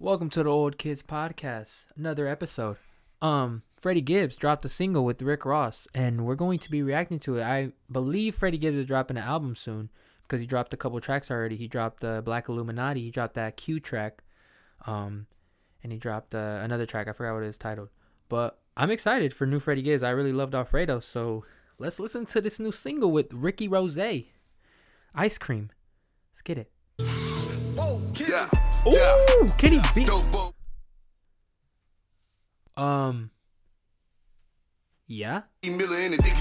Welcome to the Old Kids Podcast, another episode. Um, Freddie Gibbs dropped a single with Rick Ross, and we're going to be reacting to it. I believe Freddie Gibbs is dropping an album soon because he dropped a couple tracks already. He dropped the Black Illuminati, he dropped that Q track, um, and he dropped uh, another track. I forgot what it is titled, but I'm excited for new Freddie Gibbs. I really loved Alfredo, so let's listen to this new single with Ricky Ross, Ice Cream. Let's get it. Yeah. Ooh, can he beat? Um. Yeah. Miller in a dicky.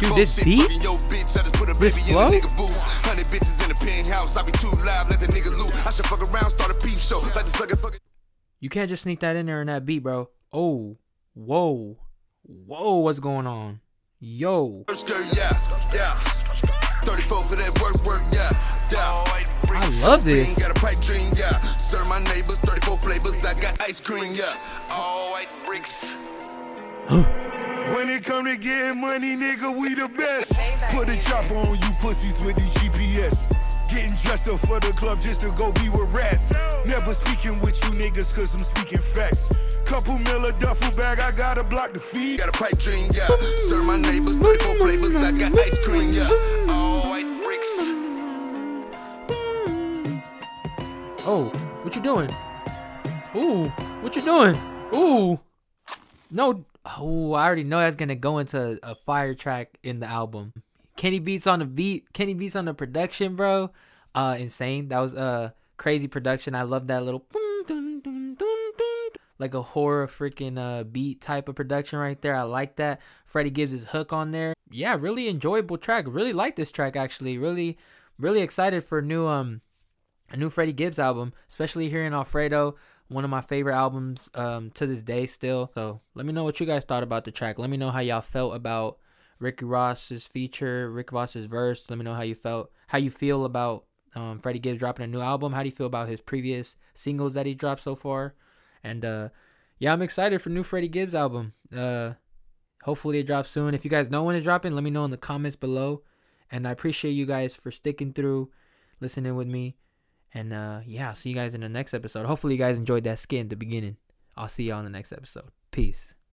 Dude, this beat? Yo, bitch, I just put a This baby flow? in a nigga booth. Hundred bitches in the penthouse. I be too live, let the nigga loot. I should fuck around, start a peep show. Like the sucker fucking. You can't just sneak that in there in that beat, bro. Oh, whoa, whoa, what's going on? Yo, First girl, yeah, yeah. 34 for that work, work, yeah, yeah. I love this. Serve my neighbors, 34 flavors. I got ice cream, yeah. All white bricks. When it come to getting money, nigga, we the best. Put a chopper on you pussies with the GPS. Getting dressed up for the club just to go be with rats. Never speaking with you niggas cause I'm speaking facts. Couple miller duffel bag, I gotta block the feed. Got a pipe dream, yeah. Serve my neighbors, 34 flavors. I got ice cream, yeah. All white bricks. oh, what you doing? Ooh, what you doing? Ooh, no, oh, I already know that's gonna go into a fire track in the album. Kenny Beats on the beat, Kenny Beats on the production, bro. Uh, insane. That was a crazy production. I love that little like a horror freaking uh beat type of production right there. I like that. Freddie gives his hook on there. Yeah, really enjoyable track. Really like this track actually. Really, really excited for new um a new Freddie Gibbs album, especially hearing Alfredo, one of my favorite albums um to this day still. So let me know what you guys thought about the track. Let me know how y'all felt about Ricky Ross's feature, Rick Ross's verse. Let me know how you felt, how you feel about um, Freddie Gibbs dropping a new album. How do you feel about his previous singles that he dropped so far? And uh, yeah, I'm excited for new Freddie Gibbs album. Uh, hopefully it drops soon. If you guys know when it's dropping, let me know in the comments below. And I appreciate you guys for sticking through, listening with me. And uh, yeah, I'll see you guys in the next episode. Hopefully you guys enjoyed that skit in the beginning. I'll see y'all in the next episode. Peace.